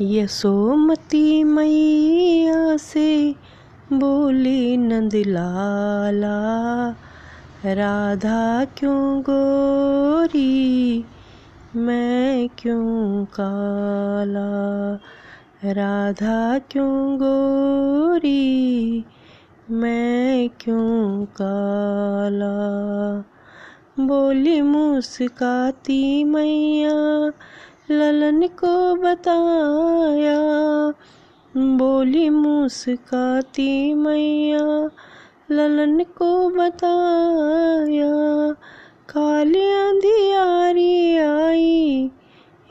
यशोमती मैया से बोली नंदलाला राधा क्यों गोरी, मैं क्यों काला, राधा क्यों गोरी, मैं क्यों काला। बोली मुस्काती मैया ललन को बताया, बोली मुस्काती मैया। ललन को बताया, काली अंधियारी आई,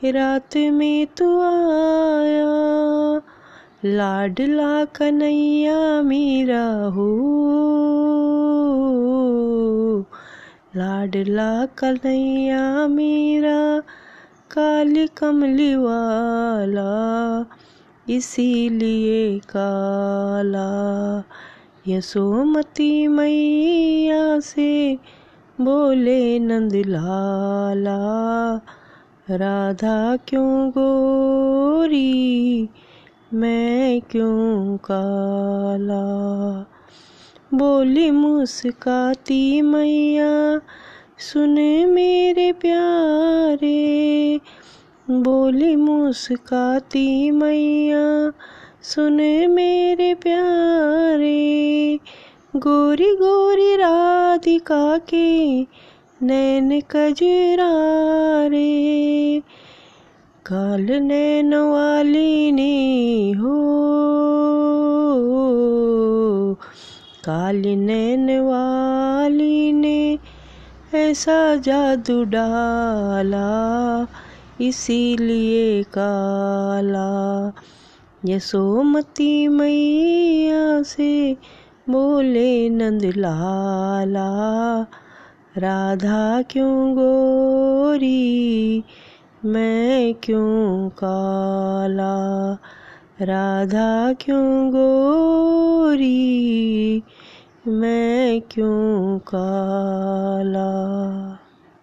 रात में तू आया। लाडला कन्हैया मेरा हो लाडला कन्हैया मेरा। काली कमली वाला, इसीलिए काला। यशोमती मैया से बोले नंदलाला राधा क्यों गोरी, मैं क्यों काला? बोली मुस्काती मैया सुने मेरे प्यारे, बोली मुस्काती मैया। सुने मेरे प्यारे, गोरी गोरी राधिका के नैन कजरा रे काल नैन वाली ने हो, काली नैन वाली ने ऐसा जादू डाला, इसीलिए काला। यशोमती मैया से बोले नंदलाला राधा क्यों गोरी, मैं क्यों काला? राधा क्यों गोरी मैं क्यों काला?